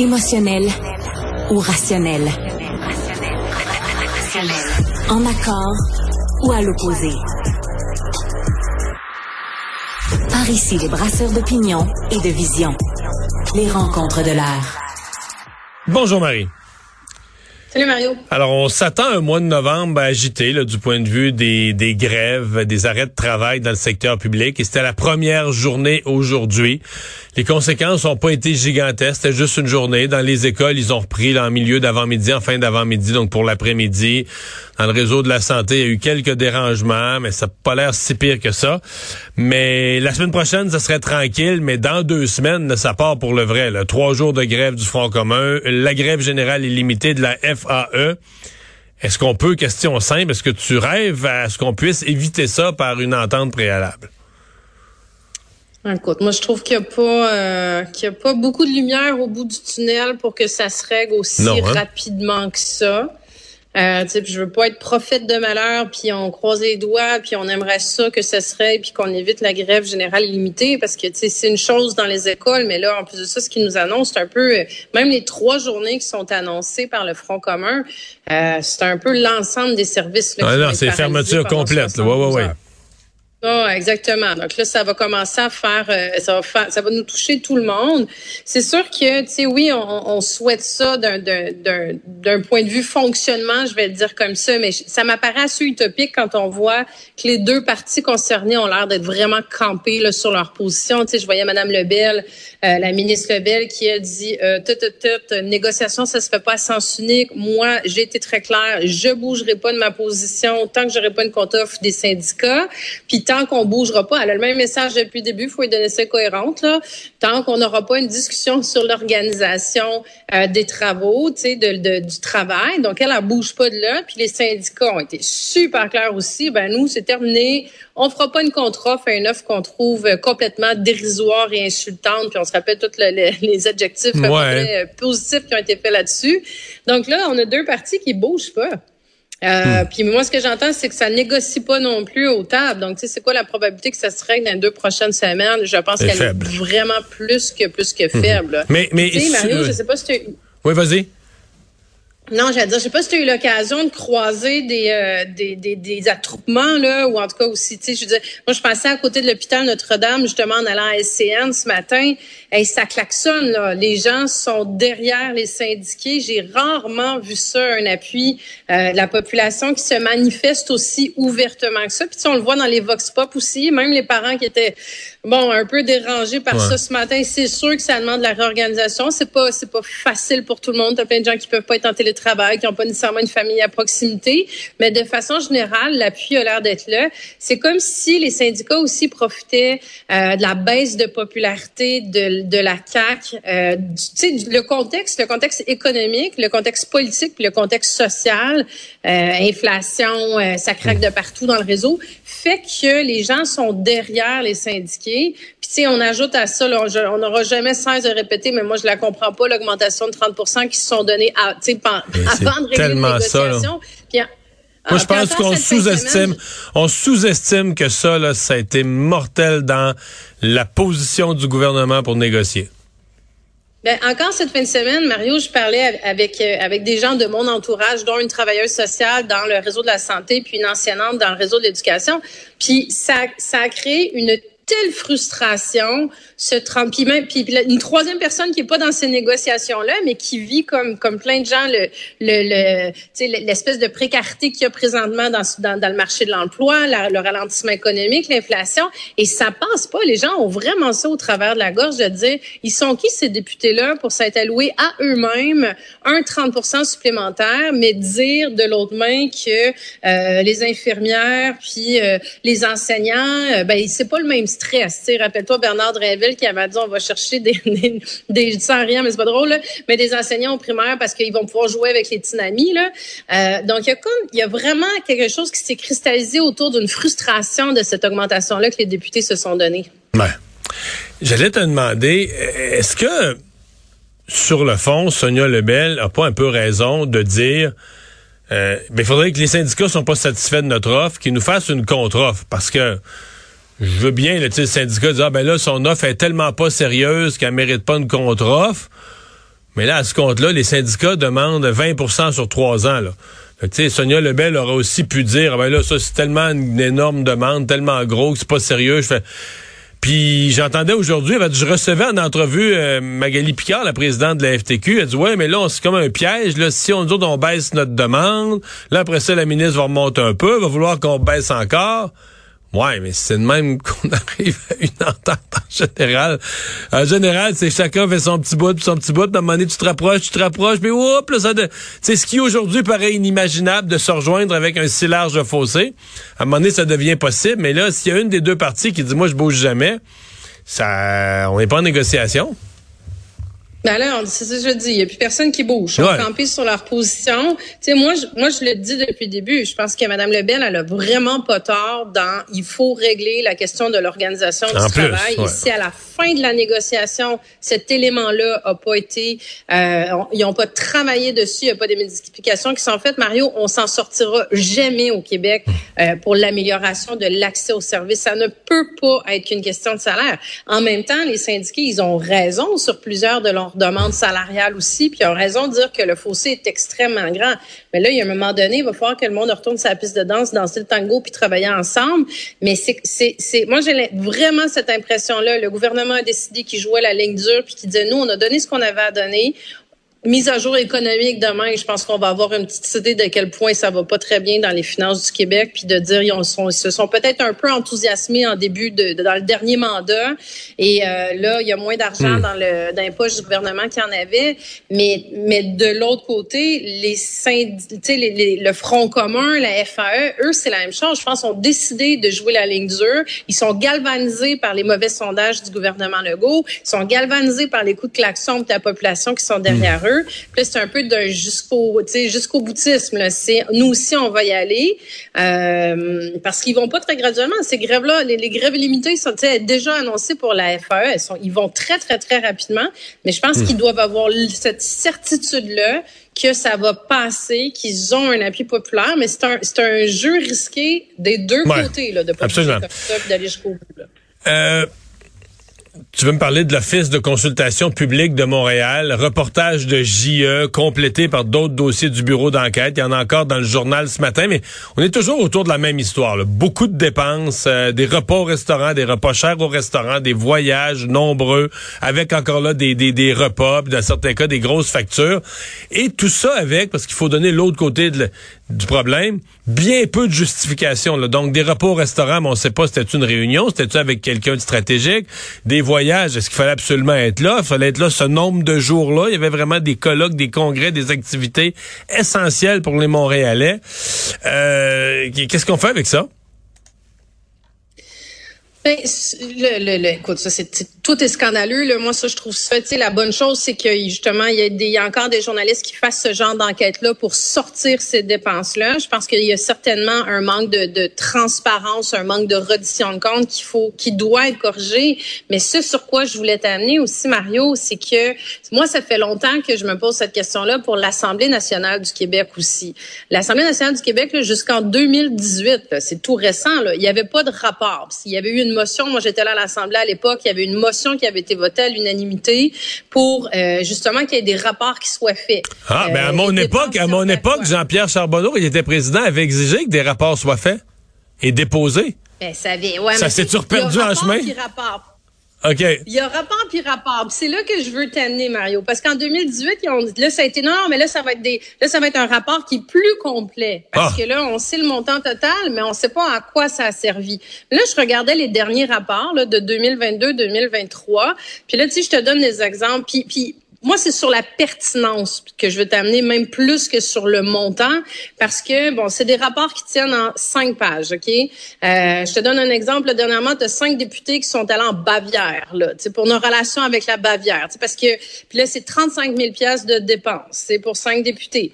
Émotionnel ou rationnel. En accord ou à l'opposé. Par ici, les brasseurs d'opinion et de vision. Les rencontres de l'air. Bonjour Marie. Salut Mario. Alors, on s'attend un mois de novembre agité là, du point de vue des, grèves, des arrêts de travail dans le secteur public. Et c'était la première journée aujourd'hui. Les conséquences n'ont pas été gigantesques. C'était juste une journée. Dans les écoles, ils ont repris là, en milieu d'avant-midi, en fin d'avant-midi, donc pour l'après-midi. Dans le réseau de la santé, il y a eu quelques dérangements, mais ça n'a pas l'air si pire que ça. Mais la semaine prochaine, ça serait tranquille, mais dans deux semaines, ça part pour le vrai. Là. Trois jours de grève du Front commun, la grève générale illimitée de la FAE. Est-ce qu'on peut, question simple, est-ce que tu rêves à ce qu'on puisse éviter ça par une entente préalable? Écoute, moi je trouve qu'il n'y a pas euh, qu'il y a pas beaucoup de lumière au bout du tunnel pour que ça se règle aussi Non, hein? rapidement que ça. Euh, tu sais, puis je veux pas être prophète de malheur, puis on croise les doigts, puis on aimerait ça que ça serait, puis qu'on évite la grève générale illimitée, parce que tu sais, c'est une chose dans les écoles, mais là, en plus de ça, ce qu'ils nous annoncent, c'est un peu, euh, même les trois journées qui sont annoncées par le Front commun, euh, c'est un peu l'ensemble des services. Là, Ah non, c'est fermeture complète. là. Ouais, 72 ouais, ouais. heures. Oh, exactement. Donc là, ça va commencer à faire, euh, ça va faire, ça va nous toucher tout le monde. C'est sûr que, tu sais, oui, on, on souhaite ça d'un, d'un, d'un, point de vue fonctionnement, je vais le dire comme ça, mais ça m'apparaît assez utopique quand on voit que les deux parties concernées ont l'air d'être vraiment campées là, sur leur position. Tu sais, je voyais Madame Lebel, euh, la ministre Lebel, qui a dit, euh, tout, tout, tout, négociation, ça se fait pas à sens unique. Moi, j'ai été très claire, je bougerai pas de ma position tant que j'aurai pas une contre-offre des syndicats. Puis tant qu'on bougera pas, elle a le même message depuis le début, il faut lui donner ça cohérente, là. Tant qu'on n'aura pas une discussion sur l'organisation euh, des travaux, tu sais, de, de- du travail. Donc, elle, elle bouge pas de là. Puis les syndicats ont été super clairs aussi. Ben, nous, c'est terminé. On fera pas une contre-offre une offre qu'on trouve complètement dérisoire et insultante. Puis on se rappelle tous le- le- les adjectifs Ouais. euh, positifs qui ont été faits là-dessus. Donc là, on a deux parties qui bougent pas. Euh, Puis moi, ce que j'entends, c'est que ça négocie pas non plus aux tables. Donc, tu sais, c'est quoi la probabilité que ça se règle dans les deux prochaines semaines? Je pense qu'elle est vraiment plus que plus que faible. là. Mais, mais, Mario, euh, je sais pas si tu... oui, vas-y. Non, j'allais dire, je sais pas si tu as eu l'occasion de croiser des, euh, des, des, des attroupements, là, ou en tout cas aussi, tu sais, je veux dire, moi, je passais à côté de l'hôpital Notre-Dame, justement, en allant à SCN ce matin, et ça klaxonne, là. Les gens sont derrière les syndiqués. J'ai rarement vu ça, un appui euh, la population qui se manifeste aussi ouvertement que ça. Puis, tu sais, on le voit dans les vox pop aussi, même les parents qui étaient, bon, un peu dérangés par Ouais. ça ce matin. C'est sûr que ça demande de la réorganisation. C'est pas, c'est pas facile pour tout le monde. T'as plein de gens qui peuvent pas être en télétravail, qui n'ont pas nécessairement une famille à proximité. Mais de façon générale, l'appui a l'air d'être là. C'est comme si les syndicats aussi profitaient euh, de la baisse de popularité de, de la CAC. Euh, tu sais, le contexte, le contexte économique, le contexte politique, puis le contexte social, euh, inflation, euh, ça craque de partout dans le réseau, fait que les gens sont derrière les syndiqués. Puis tu sais, on ajoute à ça, là, on n'aura jamais cesse de répéter, mais moi je la comprends pas, l'augmentation de 30% qui se sont donnés à, avant de régler une tellement ça, Moi, je pense qu'on sous-estime, on sous-estime que ça, là, ça a été mortel dans la position du gouvernement pour négocier. Ben, encore cette fin de semaine, Mario, je parlais avec euh, avec des gens de mon entourage, dont une travailleuse sociale dans le réseau de la santé, puis une enseignante dans le réseau de l'éducation. Puis ça, ça a créé une telle frustration, ce puis une troisième personne qui est pas dans ces négociations là, mais qui vit comme comme plein de gens le le, le l'espèce de précarité qu'il y a présentement dans, dans le marché de l'emploi, le ralentissement économique, l'inflation, et ça passe pas. Les gens ont vraiment ça au travers de la gorge de dire ils sont qui ces députés là pour s'être alloués à eux-mêmes un 30% supplémentaire, mais dire de l'autre main que euh, les infirmières puis euh, les enseignants, euh, ben c'est pas le même rappelle-toi Bernard Drinville qui avait dit on va chercher des, sans rien, mais c'est pas drôle, là, mais des enseignants au primaire parce qu'ils vont pouvoir jouer avec les tsunamis. Là. Euh, donc il y a comme il y a vraiment quelque chose qui s'est cristallisé autour d'une frustration de cette augmentation-là que les députés se sont. Ouais. J'allais te demander, est-ce que sur le fond, Sonia Lebel a pas un peu raison de dire euh, ben, il faudrait que les syndicats sont pas satisfaits de notre offre, qu'ils nous fassent une contre-offre? Parce que je veux bien, là, le syndicat dit, ah, ben là, son offre est tellement pas sérieuse qu'elle mérite pas une contre-offre. Mais là, à ce compte-là, les syndicats demandent 20% sur trois ans. Là. Sais, Sonia Lebel aurait aussi pu dire, ben là, ça, c'est tellement une énorme demande, tellement gros que c'est pas sérieux. Puis j'entendais aujourd'hui, je recevais en entrevue euh, Magali Picard, la présidente de la FTQ. Elle dit ouais, mais là, c'est comme un piège. Là, si on nous on baisse notre demande, là après ça, la ministre va remonter un peu, va vouloir qu'on baisse encore. Ouais, mais c'est de même qu'on arrive à une entente en général. En général, c'est chacun fait son petit bout, son petit bout. À un moment donné, tu te rapproches, tu te rapproches, mais hop, là, ça de... C'est ce qui aujourd'hui paraît inimaginable de se rejoindre avec un si large fossé. À un moment donné, ça devient possible. Mais là, s'il y a une des deux parties qui dit, moi, je bouge jamais, ça, on n'est pas en négociation. Ben là, c'est ça que je dis. Il n'y a plus personne qui bouge. Ils sont campés sur leur position. Tu sais, moi, je, moi, je le dis depuis le début. Je pense que Mme Lebel, elle a vraiment pas tort dans il faut régler la question de l'organisation du travail. Et si à la fin de la négociation, cet élément-là a pas été, euh, ils n'ont pas travaillé dessus, il n'y a pas des modifications qui sont faites, Mario, on s'en sortira jamais au Québec euh, pour l'amélioration de l'accès aux services. Ça ne peut pas être qu'une question de salaire. En même temps, les syndiqués, ils ont raison sur plusieurs de leurs demande salariale aussi, puis ils ont raison de dire que le fossé est extrêmement grand. Mais là, il y a un moment donné, il va falloir que le monde retourne la piste de danse, danser le tango, puis travailler ensemble. Mais c'est, c'est, c'est, moi, j'ai vraiment cette impression-là. Le gouvernement a décidé qu'il jouait la ligne dure, puis qu'il disait, nous, on a donné ce qu'on avait à donner mise à jour économique demain, je pense qu'on va avoir une petite idée de quel point ça va pas très bien dans les finances du Québec, puis de dire ils, sont, ils se sont peut-être un peu enthousiasmés en début de, dans le dernier mandat, et euh, là il y a moins d'argent hmm. dans le dans les poches du gouvernement qu'il y en avait, mais mais de l'autre côté les, les, les, le Front commun, la FAE, eux c'est la même chose. Je pense ont décidé de jouer la ligne dure. Ils sont galvanisés par les mauvais sondages du gouvernement Legault, ils sont galvanisés par les coups de klaxon de la population qui sont derrière eux. Puis c'est un peu jusqu'au, jusqu'au boutisme. Là. C'est nous aussi on va y aller euh, parce qu'ils vont pas très graduellement. Ces grèves-là, les, grèves limitées sont déjà annoncées pour la FAE. Elles sont, ils vont très très très rapidement. Mais je pense hmm. qu'ils doivent avoir cette certitude-là que ça va passer, qu'ils ont un appui populaire, mais c'est un, c'est un jeu risqué des deux côtés là, de pas d'aller jusqu'au bout. Euh, tu veux me parler de l'Office de consultation publique de Montréal, reportage de JE complété par d'autres dossiers du bureau d'enquête. Il y en a encore dans le journal ce matin, mais on est toujours autour de la même histoire. Beaucoup de dépenses, euh, des repas au restaurant, des repas chers au restaurant, des voyages nombreux, avec encore là des, des, des repas, puis dans certains cas des grosses factures. Et tout ça avec, parce qu'il faut donner l'autre côté de, du problème, bien peu de justification. Donc, des repas au restaurant, mais on ne sait pas si c'était une réunion, c'était-tu avec quelqu'un de stratégique. Des voyages, est-ce qu'il fallait absolument être là? Il fallait être là ce nombre de jours-là. Il y avait vraiment des colloques, des congrès, des activités essentielles pour les Montréalais. Euh, Qu'est-ce qu'on fait avec ça? Ben, le, le, écoute, ça c'est tout est scandaleux. Là. Moi, ça, je trouve ça. La bonne chose, c'est que justement, il y, a des, il y a encore des journalistes qui fassent ce genre d'enquête-là pour sortir ces dépenses-là. Je pense qu'il y a certainement un manque de, de, transparence, un manque de reddition de compte qu'il faut, qui doit être corrigé. Mais ce sur quoi je voulais t'amener aussi, Mario, c'est que moi, ça fait longtemps que je me pose cette question-là pour l'Assemblée nationale du Québec aussi. L'Assemblée nationale du Québec, jusqu'en 2018, c'est tout récent, là, il n'y avait pas de rapport. S'il y avait eu motion. Moi, j'étais là à l'Assemblée à l'époque. Il y avait une motion qui avait été votée à l'unanimité pour euh, justement qu'il y ait des rapports qui soient faits. Ah, mais à euh, mon époque, à mon époque, Jean-Pierre Charbonneau, il était président, avait exigé que des rapports soient faits et déposés. Ben, ça, ouais, ça s'est-tu perdu en chemin? OK. Il y a rapport puis rapport. C'est là que je veux t'amener, Mario. Parce qu'en 2018, ils ont, là, ça a été, non, non, mais là, ça va être des, là, ça va être un rapport qui est plus complet. Parce ah. que là, on sait le montant total, mais on sait pas à quoi ça a servi. Là, je regardais les derniers rapports, là, de 2022-2023. Puis là, tu sais, je te donne des exemples. Puis, puis moi, c'est sur la pertinence que je veux t'amener, même plus que sur le montant, parce que, bon, c'est des rapports qui tiennent en cinq pages, OK? Euh, je te donne un exemple. dernièrement, tu as cinq députés qui sont allés en Bavière, là, pour nos relations avec la Bavière. Parce que, puis là, c'est 35 000 pièces de dépenses. C'est pour cinq députés.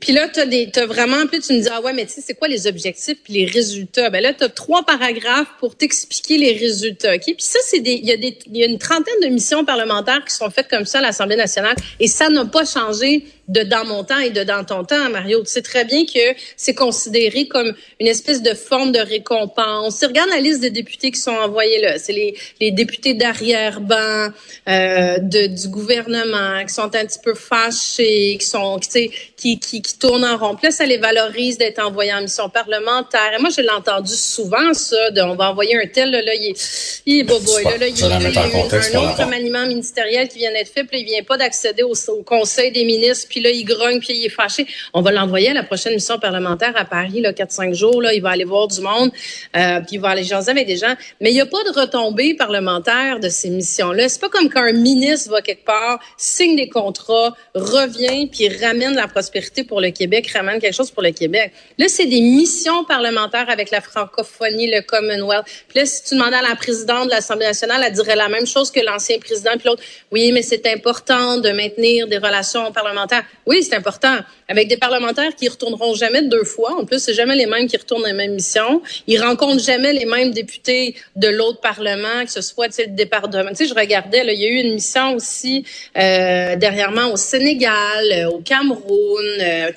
Puis là, tu as, vraiment, puis tu me dis, ah ouais, mais tu sais, c'est quoi les objectifs puis les résultats? Ben là, tu as trois paragraphes pour t'expliquer les résultats, OK? Puis ça, c'est des, il y, a des, y a une trentaine de missions parlementaires qui sont faites comme ça à l'Assemblée nationale et ça n'a pas changé de dans mon temps et de dans ton temps, Mario. Tu sais très bien que c'est considéré comme une espèce de forme de récompense. Tu regardes la liste des députés qui sont envoyés là. C'est les, les députés d'arrière-ban euh, du gouvernement qui sont un petit peu fâchés, qui sont qui, qui, qui, qui tournent en rond. Puis là, ça les valorise d'être envoyés en mission parlementaire. Et moi, je l'ai entendu souvent, ça, de, on va envoyer un tel, là, là il est, il est boboy, là, là, il, là, il y a eu un autre remaniement ministériel qui vient d'être fait, puis il vient pas d'accéder au, au, conseil des ministres, puis là, il grogne, puis il est fâché. On va l'envoyer à la prochaine mission parlementaire à Paris, là, 4-5 jours, là, il va aller voir du monde, euh, puis il va aller jaser avec des gens. Mais il n'y a pas de retombées parlementaires de ces missions-là. C'est pas comme quand un ministre va quelque part, signe des contrats, revient, puis ramène la prospérité pour le Québec, ramène quelque chose pour le Québec. Là, c'est des missions parlementaires avec la francophonie, le Commonwealth. Puis là, si tu demandais à la présidente de l'Assemblée nationale, elle dirait la même chose que l'ancien président, puis l'autre, oui, mais c'est important de maintenir des relations parlementaires. Oui, c'est important. Avec des parlementaires qui retourneront jamais deux fois. En plus, c'est jamais les mêmes qui retournent les mêmes missions. Ils rencontrent jamais les mêmes députés de l'autre parlement, que ce soit le département. Tu sais, je regardais, il y a eu une mission aussi euh, dernièrement au Sénégal, euh, au Cameroun. Euh,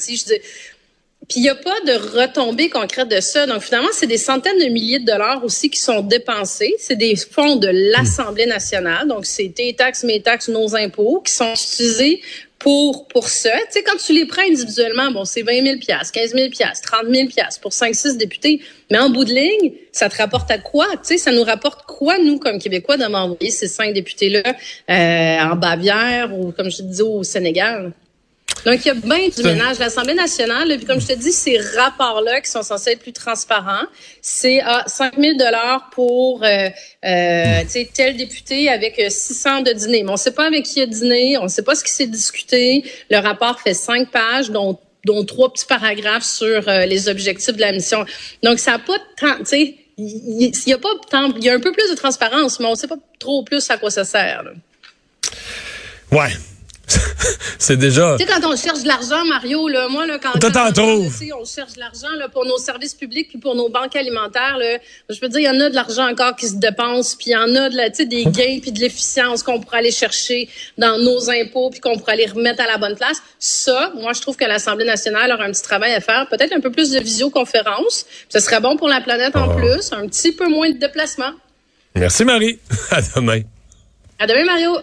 puis il n'y a pas de retombées concrètes de ça. Donc finalement, c'est des centaines de milliers de dollars aussi qui sont dépensés. C'est des fonds de l'Assemblée nationale. Donc c'est tes taxes, mes taxes, nos impôts qui sont utilisés pour pour ça. Tu sais, quand tu les prends individuellement, bon, c'est 20 000 15 000 30 000 pour 5-6 députés. Mais en bout de ligne, ça te rapporte à quoi? Tu sais, ça nous rapporte quoi, nous, comme Québécois, d'avoir envoyé ces cinq députés-là euh, en Bavière ou, comme je disais, au Sénégal? Donc, il y a bien du ménage. L'Assemblée nationale, puis comme je te dis, ces rapports-là qui sont censés être plus transparents, c'est à 5 000 pour euh, euh, tel député avec 600 de dîner. Mais on ne sait pas avec qui il a dîné, on ne sait pas ce qui s'est discuté. Le rapport fait cinq pages, dont dont trois petits paragraphes sur euh, les objectifs de la mission. Donc, ça n'a pas tant, tu sais, il y, a pas tant, il y a un peu plus de transparence, mais on ne sait pas trop plus à quoi ça sert. Là. Ouais, c'est déjà. Tu sais, quand on cherche de l'argent, Mario, là, moi, là, quand, quand on, on cherche de l'argent là, pour nos services publics puis pour nos banques alimentaires, là, je peux dire, il y en a de l'argent encore qui se dépense, puis il y en a de la, des gains puis de l'efficience qu'on pourrait aller chercher dans nos impôts puis qu'on pourrait aller remettre à la bonne place. Ça, moi, je trouve que l'Assemblée nationale aura un petit travail à faire, peut-être un peu plus de visioconférence. Ce serait bon pour la planète en ah. plus, un petit peu moins de déplacement. Merci, Marie. À demain. À demain, Mario.